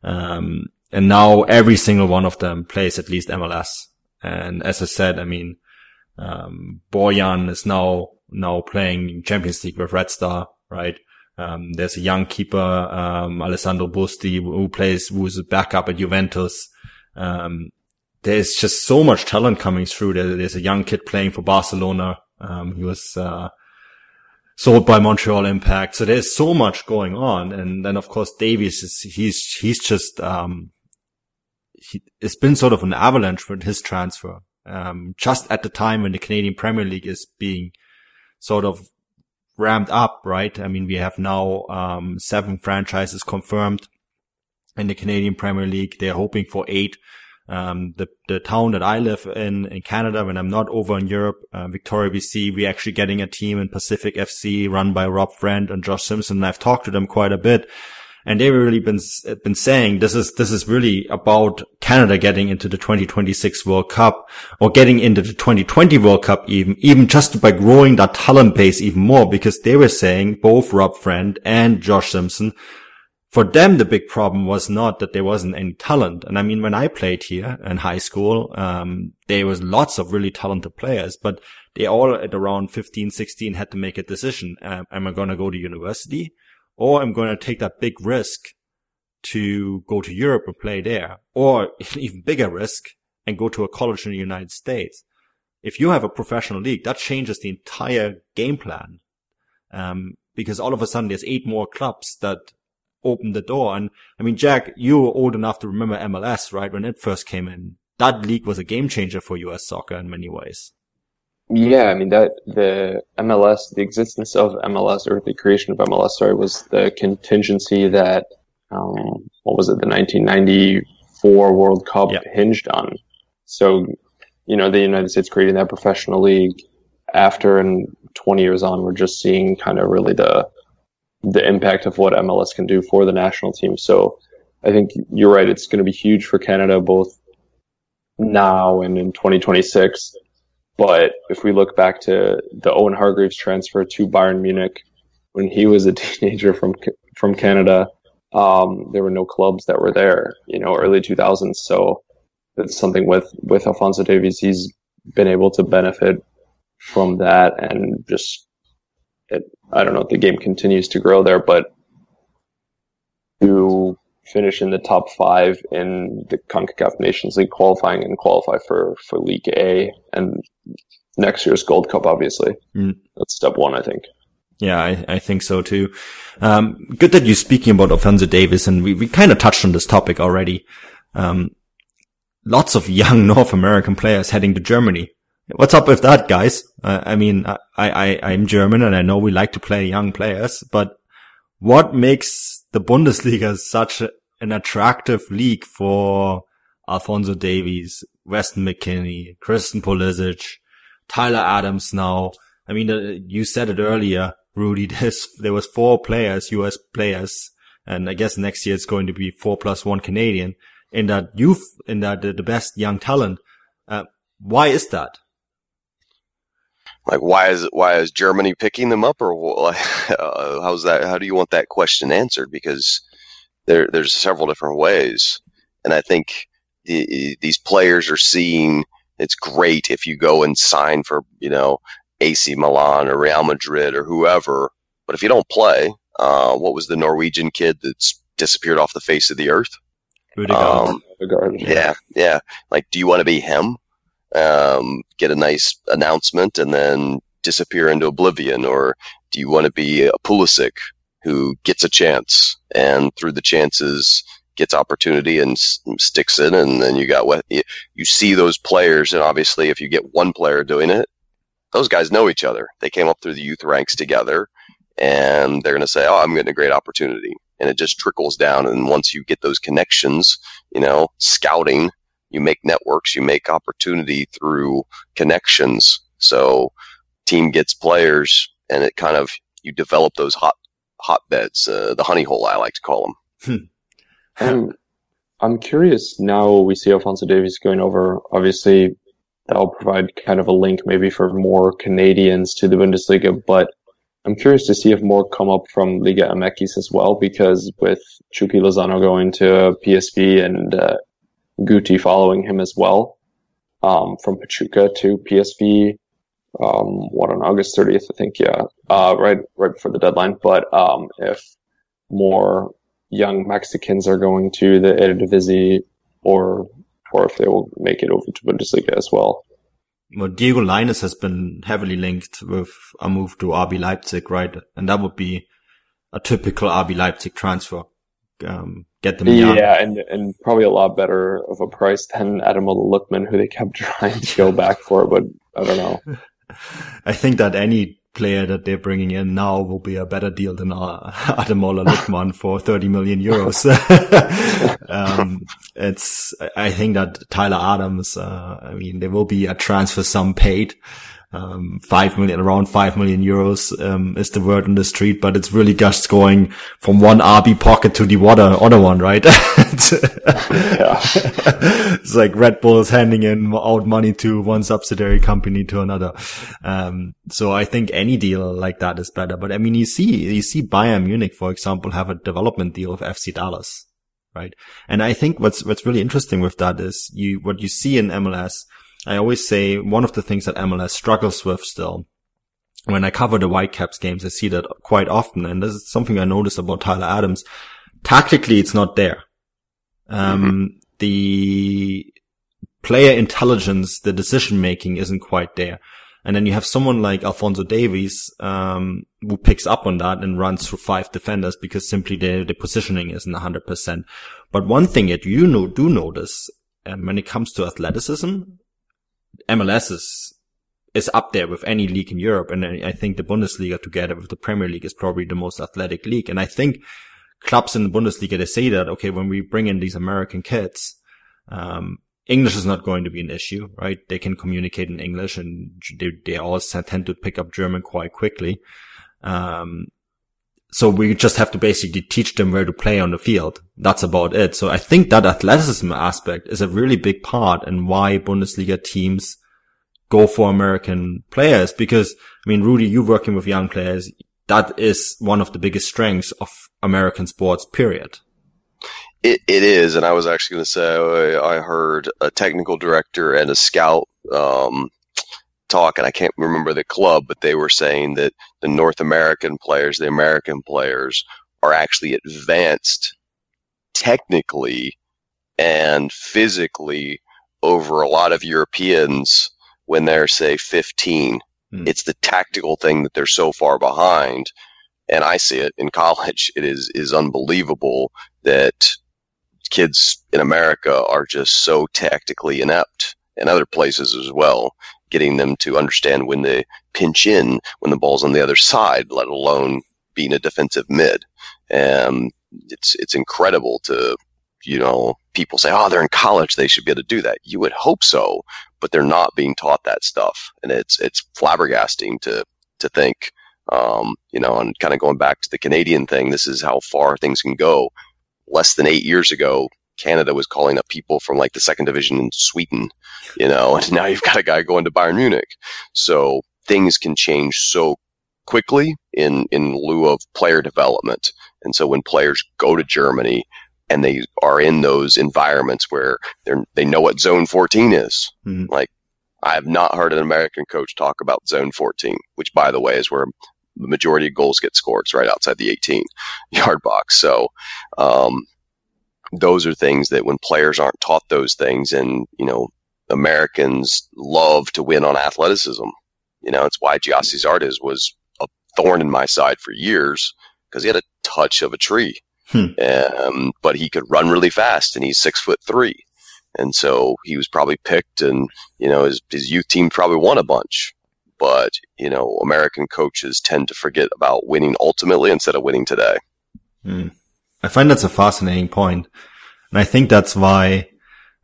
Um, and now every single one of them plays at least MLS. And as I said, I mean, um, Borjan is now, now playing Champions League with Red Star, right? Um, there's a young keeper, um, Alessandro Busti, who plays, who is a backup at Juventus. Um, there's just so much talent coming through. There, there's a young kid playing for Barcelona. Um, he was, uh, sold by Montreal Impact. So there's so much going on. And then of course Davies is, he's, he's just, um, he, it's been sort of an avalanche with his transfer. Um, just at the time when the Canadian Premier League is being sort of ramped up, right? I mean, we have now, um, seven franchises confirmed in the Canadian Premier League. They're hoping for eight. Um, the, the town that I live in, in Canada, when I'm not over in Europe, uh, Victoria, BC, we're actually getting a team in Pacific FC run by Rob Friend and Josh Simpson. And I've talked to them quite a bit and they've really been, been saying this is, this is really about Canada getting into the 2026 World Cup or getting into the 2020 World Cup even, even just by growing that talent base even more because they were saying both Rob Friend and Josh Simpson for them, the big problem was not that there wasn't any talent. And I mean, when I played here in high school, um, there was lots of really talented players, but they all at around 15, 16 had to make a decision. Um, am I going to go to university or I'm going to take that big risk to go to Europe and play there or even bigger risk and go to a college in the United States? If you have a professional league, that changes the entire game plan. Um, because all of a sudden there's eight more clubs that open the door. And I mean, Jack, you were old enough to remember MLS, right? When it first came in, that league was a game changer for US soccer in many ways. Yeah, I mean that the MLS, the existence of MLS or the creation of MLS, sorry, was the contingency that um, what was it, the 1994 World Cup yep. hinged on. So, you know, the United States creating that professional league after and 20 years on, we're just seeing kind of really the the impact of what MLS can do for the national team. So I think you're right. It's going to be huge for Canada, both now and in 2026. But if we look back to the Owen Hargreaves transfer to Bayern Munich when he was a teenager from from Canada, um, there were no clubs that were there, you know, early 2000s. So it's something with with Alphonso Davies. He's been able to benefit from that and just it, I don't know the game continues to grow there, but to finish in the top five in the CONCACAF Nations League qualifying and qualify for, for League A and next year's Gold Cup, obviously. Mm. That's step one, I think. Yeah, I, I think so too. Um, good that you're speaking about Alphonso Davies, and we, we kind of touched on this topic already. Um, lots of young North American players heading to Germany. What's up with that, guys? Uh, I mean, I, I, I'm German and I know we like to play young players, but what makes the Bundesliga such a, an attractive league for Alphonso Davies, Weston McKennie, Christian Pulisic, Tyler Adams now? I mean, uh, you said it earlier, Rudy, there was four players, US players, and I guess next year it's going to be four plus one Canadian in that youth, in that the, the best young talent. Uh, why is that? like why is why is Germany picking them up or uh, how's that how do you want that question answered because there there's several different ways. And I think the, these players are seeing it's great if you go and sign for you know AC Milan or Real Madrid or whoever. But if you don't play uh, what was the Norwegian kid that's disappeared off the face of the earth? Um, yeah yeah. Like do you want to be him? Um, get a nice announcement and then disappear into oblivion? Or do you want to be a Pulisic who gets a chance and through the chances gets opportunity and s- sticks in and then you got what you see those players and obviously if you get one player doing it those guys know each other. They came up through the youth ranks together, and they're going to say, "Oh, I'm getting a great opportunity," and it just trickles down. And once you get those connections, you know, scouting, you make networks, you make opportunity through connections. So, team gets players, and it kind of you develop those hot hotbeds, uh, the honey hole, I like to call them. I'm, I'm curious now we see Alphonso Davies going over. Obviously, that'll provide kind of a link maybe for more Canadians to the Bundesliga, but I'm curious to see if more come up from Liga MX as well, because with Chucky Lozano going to PSV and uh, Guti following him as well, um, from Pachuca to PSV, um, what on August 30th, I think, yeah, uh, right, right before the deadline. But, um, if more young Mexicans are going to the Eredivisie or, or if they will make it over to Bundesliga as well. Well, Diego Lainez has been heavily linked with a move to RB Leipzig, right? And that would be a typical RB Leipzig transfer. Um, get them young. Yeah, and and probably a lot better of a price than Ademola Lookman, who they kept trying to go back for, but I don't know. I think that any player that they're bringing in now will be a better deal than uh, Ademola Lookman for 30 million euros. um, it's, I think that Tyler Adams, uh, I mean, there will be a transfer sum paid um, five million, around five million euros, um, is the word on the street, but it's really just going from one RB pocket to the other, other one, right? it's like Red Bull is handing in out money to one subsidiary company to another. Um, so I think any deal like that is better. But I mean, you see, you see Bayern Munich, for example, have a development deal with FC Dallas, right? And I think what's, what's really interesting with that is you, what you see in MLS, I always say one of the things that MLS struggles with still when I cover the Whitecaps games, I see that quite often. And this is something I notice about Tyler Adams. Tactically, it's not there. Um, mm-hmm. the player intelligence, the decision making isn't quite there. And then you have someone like Alphonso Davies, um, who picks up on that and runs through five defenders because simply the, the positioning isn't 100%. But one thing that you know, do notice, um, when it comes to athleticism, MLS is is up there with any league in Europe, and I think the Bundesliga together with the Premier League is probably the most athletic league. And I think clubs in the Bundesliga they say that okay, when we bring in these American kids, um, English is not going to be an issue, right? They can communicate in English, and they they all tend to pick up German quite quickly. Um, so we just have to basically teach them where to play on the field. That's about it. So I think that athleticism aspect is a really big part in why Bundesliga teams go for American players. Because I mean, Rudy, you working with young players, that is one of the biggest strengths of American sports, period. It, it is. And I was actually going to say, I heard a technical director and a scout, um, talk, and I can't remember the club, but they were saying that the North American players, the American players, are actually advanced technically and physically over a lot of Europeans when they're, say, 15. Hmm. It's the tactical thing that they're so far behind. And I see it in college. It is, is unbelievable that kids in America are just so tactically inept and other places as well getting them to understand when they pinch in when the ball's on the other side, let alone being a defensive mid. And it's it's incredible to you know people say, oh, they're in college, they should be able to do that. You would hope so, but they're not being taught that stuff, and it's it's flabbergasting to to think. Um, you know, and kind of going back to the Canadian thing, this is how far things can go. Less than eight years ago, Canada was calling up people from like the second division in Sweden, you know, and now you've got a guy going to Bayern Munich. So things can change so quickly in, in lieu of player development. And so when players go to Germany and they are in those environments where they're, they know what zone 14 is, mm-hmm. like I have not heard an American coach talk about zone 14, which by the way is where the majority of goals get scored. It's right outside the 18 yard box. So, um, those are things that when players aren't taught those things and, you know, Americans love to win on athleticism. You know, it's why Gyasi Zardes was a thorn in my side for years because he had a touch of a tree. Hmm. Um, but he could run really fast and he's six foot three. And so he was probably picked and, you know, his, his youth team probably won a bunch but you know, American coaches tend to forget about winning ultimately instead of winning today. Mm. I find that's a fascinating point. And I think that's why,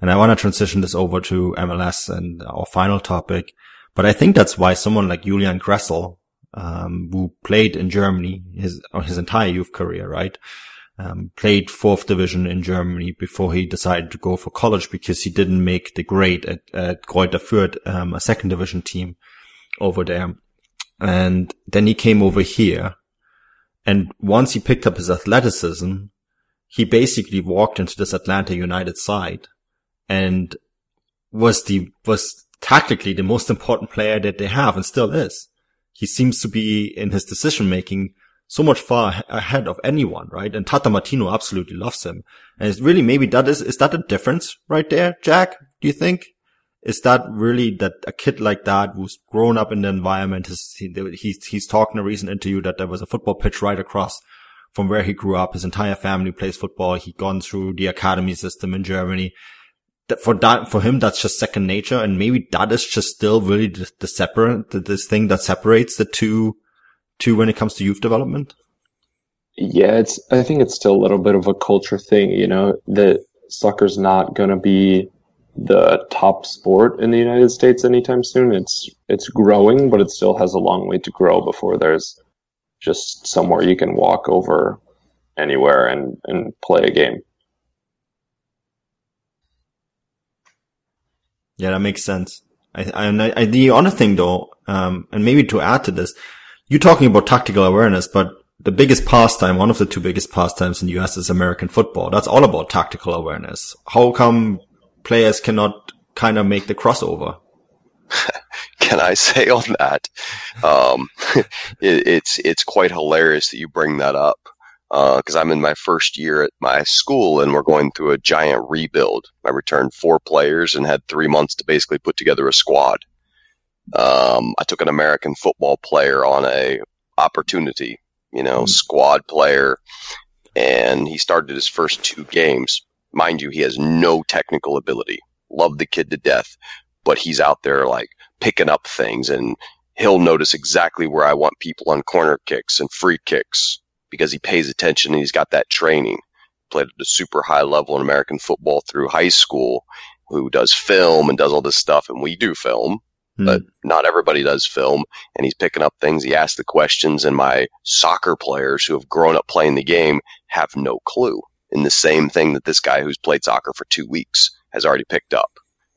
and I want to transition this over to MLS and our final topic, but I think that's why someone like Julian Gressel, um, who played in Germany his, his entire youth career, right? Um, played fourth division in Germany before he decided to go for college because he didn't make the grade at, at Greuther Fürth, um, a second division team over there. And then he came over here. And once he picked up his athleticism, he basically walked into this Atlanta United side and was the, was tactically the most important player that they have and still is. He seems to be in his decision making so much far ahead of anyone, right? And Tata Martino absolutely loves him. And it's really maybe that is, is that a difference right there, Jack? Do you think? Is that really that a kid like that who's grown up in the environment, is, he, he's, he's talking a recent interview that there was a football pitch right across from where he grew up. His entire family plays football. He'd gone through the academy system in Germany. That for that, for him, that's just second nature. And maybe that is just still really the, the separate, the, this thing that separates the two, two when it comes to youth development. Yeah, it's, I think it's still a little bit of a culture thing, you know, that soccer's not going to be the top sport in the United States anytime soon. It's, it's growing, but it still has a long way to grow before there's just somewhere you can walk over anywhere and, and play a game. Yeah, that makes sense. I, I, I the other thing though, um, and maybe to add to this, you're talking about tactical awareness, but the biggest pastime, one of the two biggest pastimes in the US is American football. That's all about tactical awareness. How come players cannot kind of make the crossover? can I say on that? Um, it, it's it's quite hilarious that you bring that up because uh, I'm in my first year at my school and we're going through a giant rebuild. I returned four players and had three months to basically put together a squad. Um, I took an American football player on a opportunity, you know, mm-hmm. squad player, and he started his first two games. Mind you, he has no technical ability. Love the kid to death, but he's out there like picking up things and he'll notice exactly where I want people on corner kicks and free kicks because he pays attention and he's got that training. Played at a super high level in American football through high school, who does film and does all this stuff, and we do film, mm. but not everybody does film. And he's picking up things. He asks the questions, and my soccer players who have grown up playing the game have no clue. In the same thing that this guy who's played soccer for two weeks has already picked up.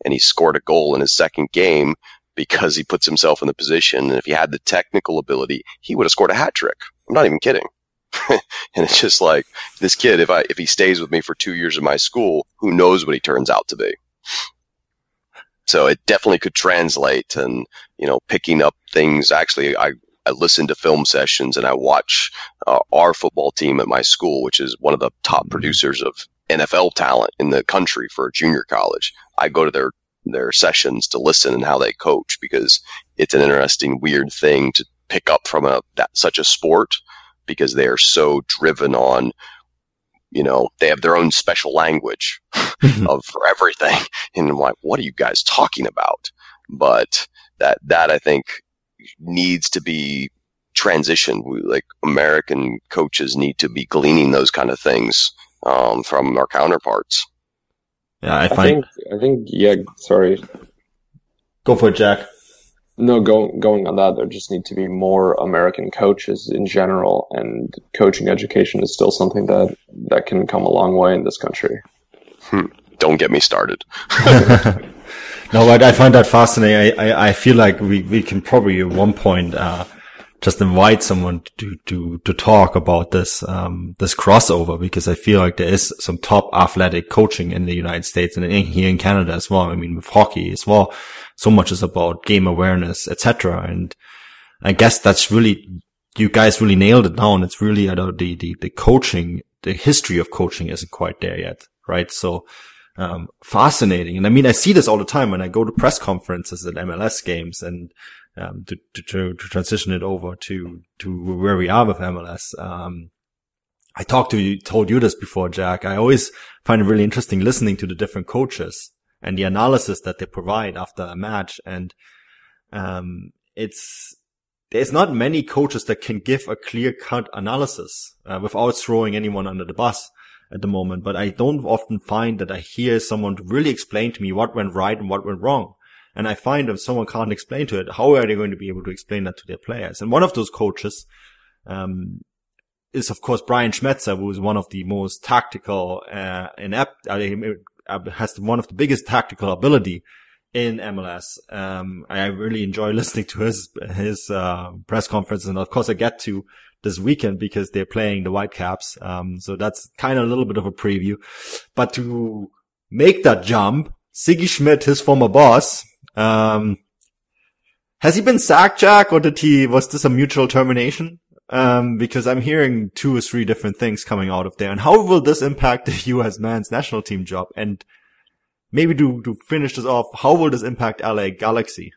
And he scored a goal in his second game because he puts himself in the position. And if he had the technical ability, he would have scored a hat trick. I'm not even kidding. and it's just like this kid, if I, if he stays with me for two years in my school, who knows what he turns out to be. So it definitely could translate and, you know, picking up things. Actually, I, I listen to film sessions and I watch uh, our football team at my school, which is one of the top producers of NFL talent in the country for junior college. I go to their their sessions to listen and how they coach because it's an interesting, weird thing to pick up from a that such a sport because they are so driven on you know they have their own special language mm-hmm. of for everything and I'm like what are you guys talking about but that that I think needs to be transitioned we, like American coaches need to be gleaning those kind of things um, from our counterparts yeah, I find. I think, I think, yeah, sorry. Go for it, Jack. No, going going on that, there just need to be more American coaches in general, and coaching education is still something that that can come a long way in this country. Hmm. Don't get me started. no, but I find that fascinating. I, I, I, feel like we, we can probably at one point uh, just invite someone to, to, to talk about this, um, this crossover because I feel like there is some top athletic coaching in the United States and in, here in Canada as well. I mean, with hockey as well, so much is about game awareness, etc. And I guess that's really, you guys really nailed it down. It's really, I the, the, the coaching, the history of coaching isn't quite there yet. Right. So, um, fascinating. And I mean, I see this all the time when I go to press conferences at MLS games and, um, to, to, to, transition it over to, to where we are with MLS. Um, I talked to you, told you this before, Jack. I always find it really interesting listening to the different coaches and the analysis that they provide after a match. And, um, it's, there's not many coaches that can give a clear cut analysis uh, without throwing anyone under the bus at the moment. But I don't often find that I hear someone really explain to me what went right and what went wrong. And I find if someone can't explain to it, how are they going to be able to explain that to their players? And one of those coaches, um, is of course Brian Schmetzer, who is one of the most tactical, uh, inept, uh, has one of the biggest tactical ability in MLS. Um, I really enjoy listening to his, his, uh, press conference. And of course I get to this weekend because they're playing the Whitecaps. Um, so that's kind of a little bit of a preview, but to make that jump, Sigi Schmid, his former boss, um, has he been sacked, Jack, or did he, was this a mutual termination? Um, because I'm hearing two or three different things coming out of there. And how will this impact the U.S. men's national team job? And maybe to, to finish this off, how will this impact LA Galaxy?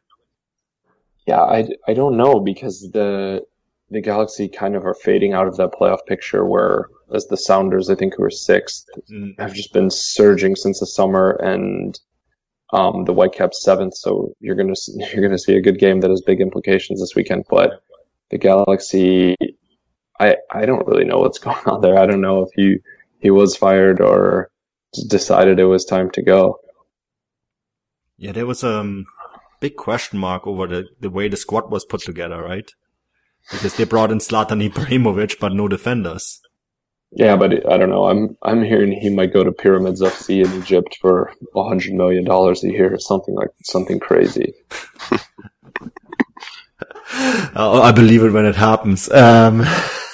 Yeah, I, I don't know because the, the Galaxy kind of are fading out of that playoff picture where as the Sounders, I think who are sixth, mm. have just been surging since the summer and um, the Whitecaps seventh. So you're gonna you're gonna see a good game that has big implications this weekend. But the Galaxy, I I don't really know what's going on there. I don't know if he he was fired or decided it was time to go. Yeah, there was a um, big question mark over the the way the squad was put together, right? Because they brought in Zlatan Ibrahimovic, but no defenders. Yeah, but I don't know. I'm I'm hearing he might go to Pyramids FC in Egypt for a hundred million dollars a year, or something like something crazy. oh, I believe it when it happens. Um.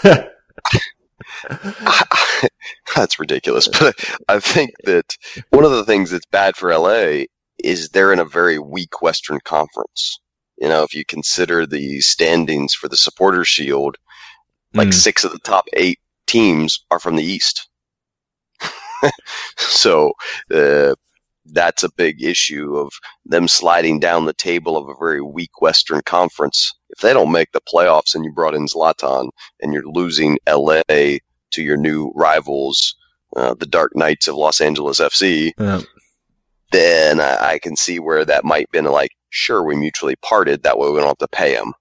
that's ridiculous, but I think that one of the things that's bad for LA is they're in a very weak Western Conference. You know, if you consider the standings for the Supporters Shield, like mm. six of the top eight teams are from the East. so uh, that's a big issue of them sliding down the table of a very weak Western Conference. If they don't make the playoffs and you brought in Zlatan and you're losing LA to your new rivals, uh, the Dark Knights of Los Angeles FC, yeah. then I, I, can see where that might have been like, sure, we mutually parted. That way we don't have to pay him.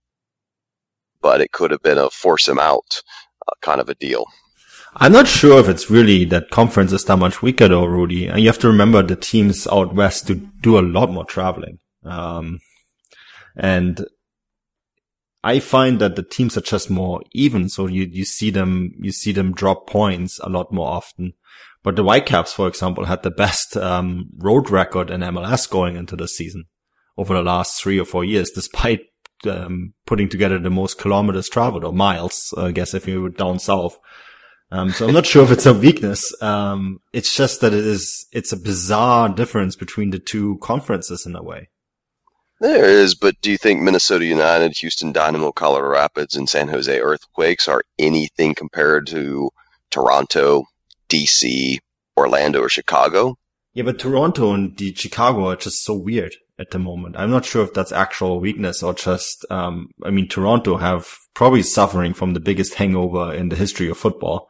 But it could have been a force him out uh, kind of a deal. I'm not sure if it's really that conference is that much weaker though, Rudy. And you have to remember the teams out west to do a lot more traveling. Um, and I find that the teams are just more even. So you, you see them, you see them drop points a lot more often. But the Whitecaps, for example, had the best, um, road record in MLS going into the season over the last three or four years, despite um, putting together the most kilometers traveled or miles, I guess, if you were down south. Um, so I'm not sure if it's a weakness. Um, it's just that it is, it's a bizarre difference between the two conferences in a way. There is, but do you think Minnesota United, Houston Dynamo, Colorado Rapids, and San Jose Earthquakes are anything compared to Toronto, DC, Orlando, or Chicago? Yeah, but Toronto and the Chicago are just so weird at the moment. I'm not sure if that's actual weakness or just, um, I mean, Toronto have probably suffering from the biggest hangover in the history of football.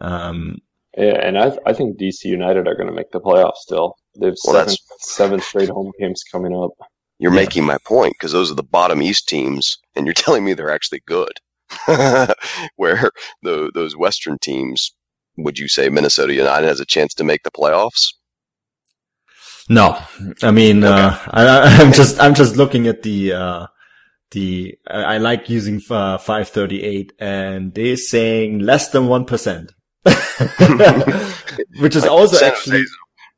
Um, yeah, and I, I think DC United are going to make the playoffs still. They've well, seven, seven straight home games coming up. You're yeah. making my point because those are the bottom East teams, and you're telling me they're actually good. Where the, those Western teams, would you say Minnesota United has a chance to make the playoffs? No, I mean, okay. uh, I, am just, I'm just looking at the, uh, the, I like using uh, 538 and they're saying less than 1%. Which is also actually,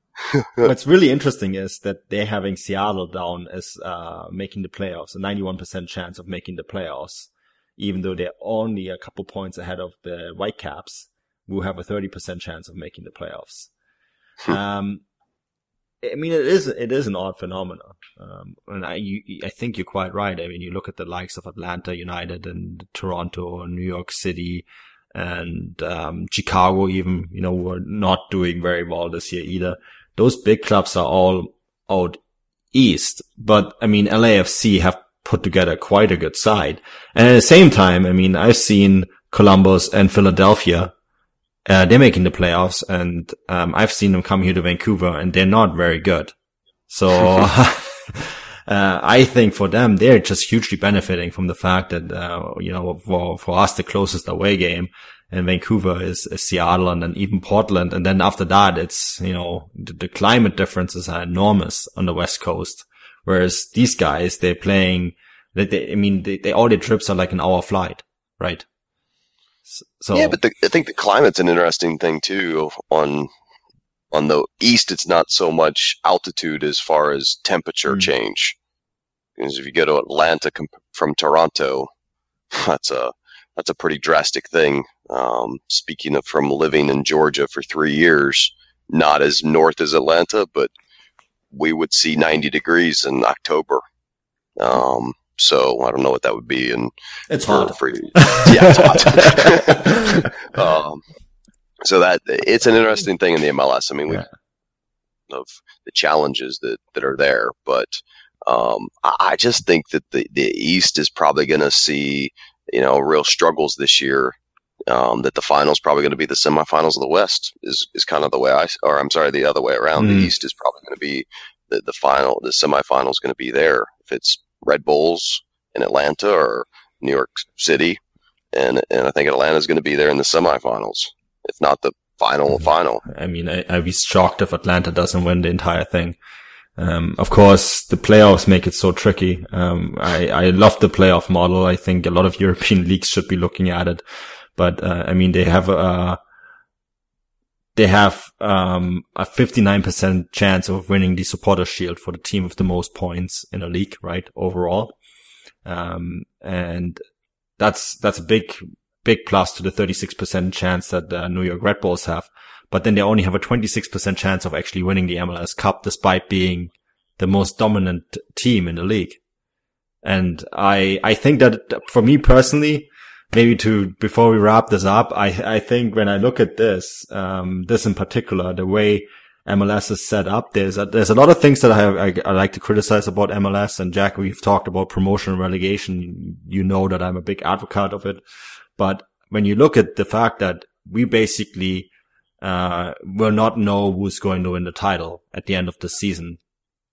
what's really interesting is that they're having Seattle down as, uh, making the playoffs, a 91% chance of making the playoffs, even though they're only a couple points ahead of the Whitecaps, who have a 30% chance of making the playoffs. Hmm. Um, I mean, it is it is an odd phenomenon, um, and I you, I think you're quite right. I mean, you look at the likes of Atlanta United and Toronto and New York City and um, Chicago, even you know, were not doing very well this year either. Those big clubs are all out east, but I mean, LAFC have put together quite a good side, and at the same time, I mean, I've seen Columbus and Philadelphia uh, they're making the playoffs, and um, I've seen them come here to Vancouver, and they're not very good. So, uh, I think for them, they're just hugely benefiting from the fact that, uh, you know, for, for us, the closest away game in Vancouver is, is, Seattle and then even Portland. And then after that, it's, you know, the, the climate differences are enormous on the West Coast. Whereas these guys, they're playing, they, they I mean, they, they, all their trips are like an hour flight, right? So yeah, but the, I think the climate's an interesting thing too. On on the east, it's not so much altitude as far as temperature mm. change. Because if you go to Atlanta from Toronto, that's a that's a pretty drastic thing. Um, speaking of from living in Georgia for three years, not as north as Atlanta, but we would see 90 degrees in October. Um, so I don't know what that would be. And it's hot. For, yeah, it's hot. um, so that it's an interesting thing in the MLS. I mean, we yeah. of the challenges that that are there, but um, I just think that the the East is probably going to see you know real struggles this year. Um, that the finals probably going to be the semifinals of the West is is kind of the way I or I'm sorry the other way around. Mm. The East is probably going to be the the final the semifinal is going to be there if it's Red Bulls in Atlanta or New York City, and and I think Atlanta is going to be there in the semifinals, if not the final mm-hmm. final. I mean, I, I'd be shocked if Atlanta doesn't win the entire thing. Um, of course, the playoffs make it so tricky. Um, I, I love the playoff model. I think a lot of European leagues should be looking at it. But, uh, I mean, they have a, they have, um, a 59% chance of winning the supporter shield for the team with the most points in a league, right? Overall. Um, and that's, that's a big, big plus to the 36% chance that the New York Red Bulls have. But then they only have a 26% chance of actually winning the MLS Cup despite being the most dominant team in the league. And I, I think that for me personally, maybe to, before we wrap this up, I, I think when I look at this, um, this in particular, the way MLS is set up. There's a, there's a lot of things that I, I, I, like to criticize about MLS. And Jack, we've talked about promotion and relegation. You know that I'm a big advocate of it. But when you look at the fact that we basically uh, will not know who's going to win the title at the end of the season.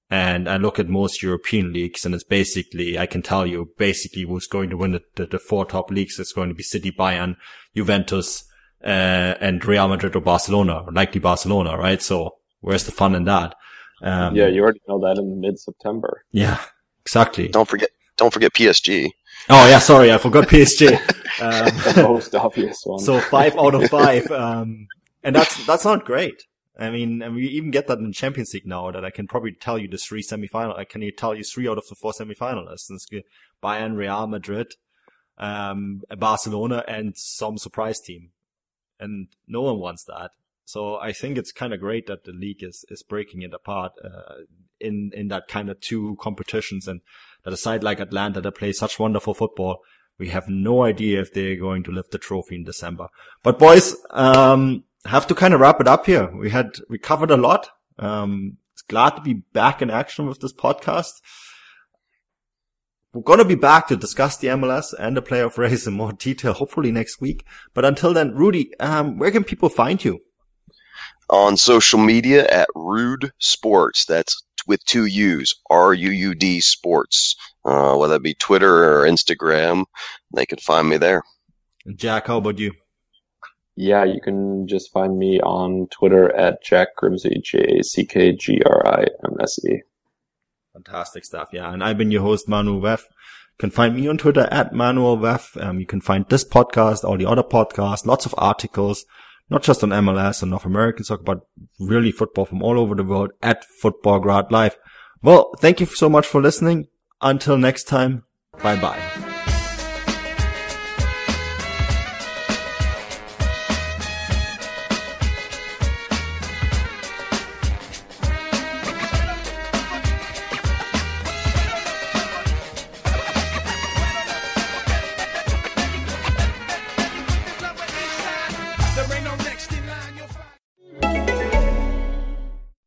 And I look at most European leagues and it's basically, I can tell you basically who's going to win the, the, the four top leagues. It's going to be City, Bayern, Juventus, uh, and Real Madrid or Barcelona, or likely Barcelona, right? So where's the fun in that? Um, yeah, you already know that in mid September. Yeah, exactly. Don't forget, don't forget PSG. Oh yeah, sorry, I forgot PSG. um, the most obvious one. So five out of five, um, and that's that's not great. I mean, and we even get that in Champions League now. That I can probably tell you the three semifinal. I can tell you three out of the four semifinalists. It's Bayern, Real Madrid, um, Barcelona, and some surprise team and no one wants that. So I think it's kind of great that the league is is breaking it apart uh, in in that kind of two competitions, and that a side like Atlanta that plays such wonderful football, we have no idea if they're going to lift the trophy in December. But boys, um, have to kind of wrap it up here. We had we covered a lot. Um, it's glad to be back in action with this podcast. We're going to be back to discuss the MLS and the playoff race in more detail, hopefully next week. But until then, Rudy, um, where can people find you? On social media at Ruud Sports. That's with two U's, R-U-U-D Sports. Uh, whether it be Twitter or Instagram, they can find me there. Jack, how about you? Yeah, you can just find me on Twitter at Jack Grimsey, J-A-C-K-G-R-I-M-S-E. Fantastic stuff. Yeah. And I've been your host, Manuel Veth. You can find me on Twitter at Manuel Veth. Um, you can find this podcast, all the other podcasts, lots of articles, not just on MLS and North American soccer, but really football from all over the world at Futbolgrad Live. Well, thank you so much for listening. Until next time, bye bye.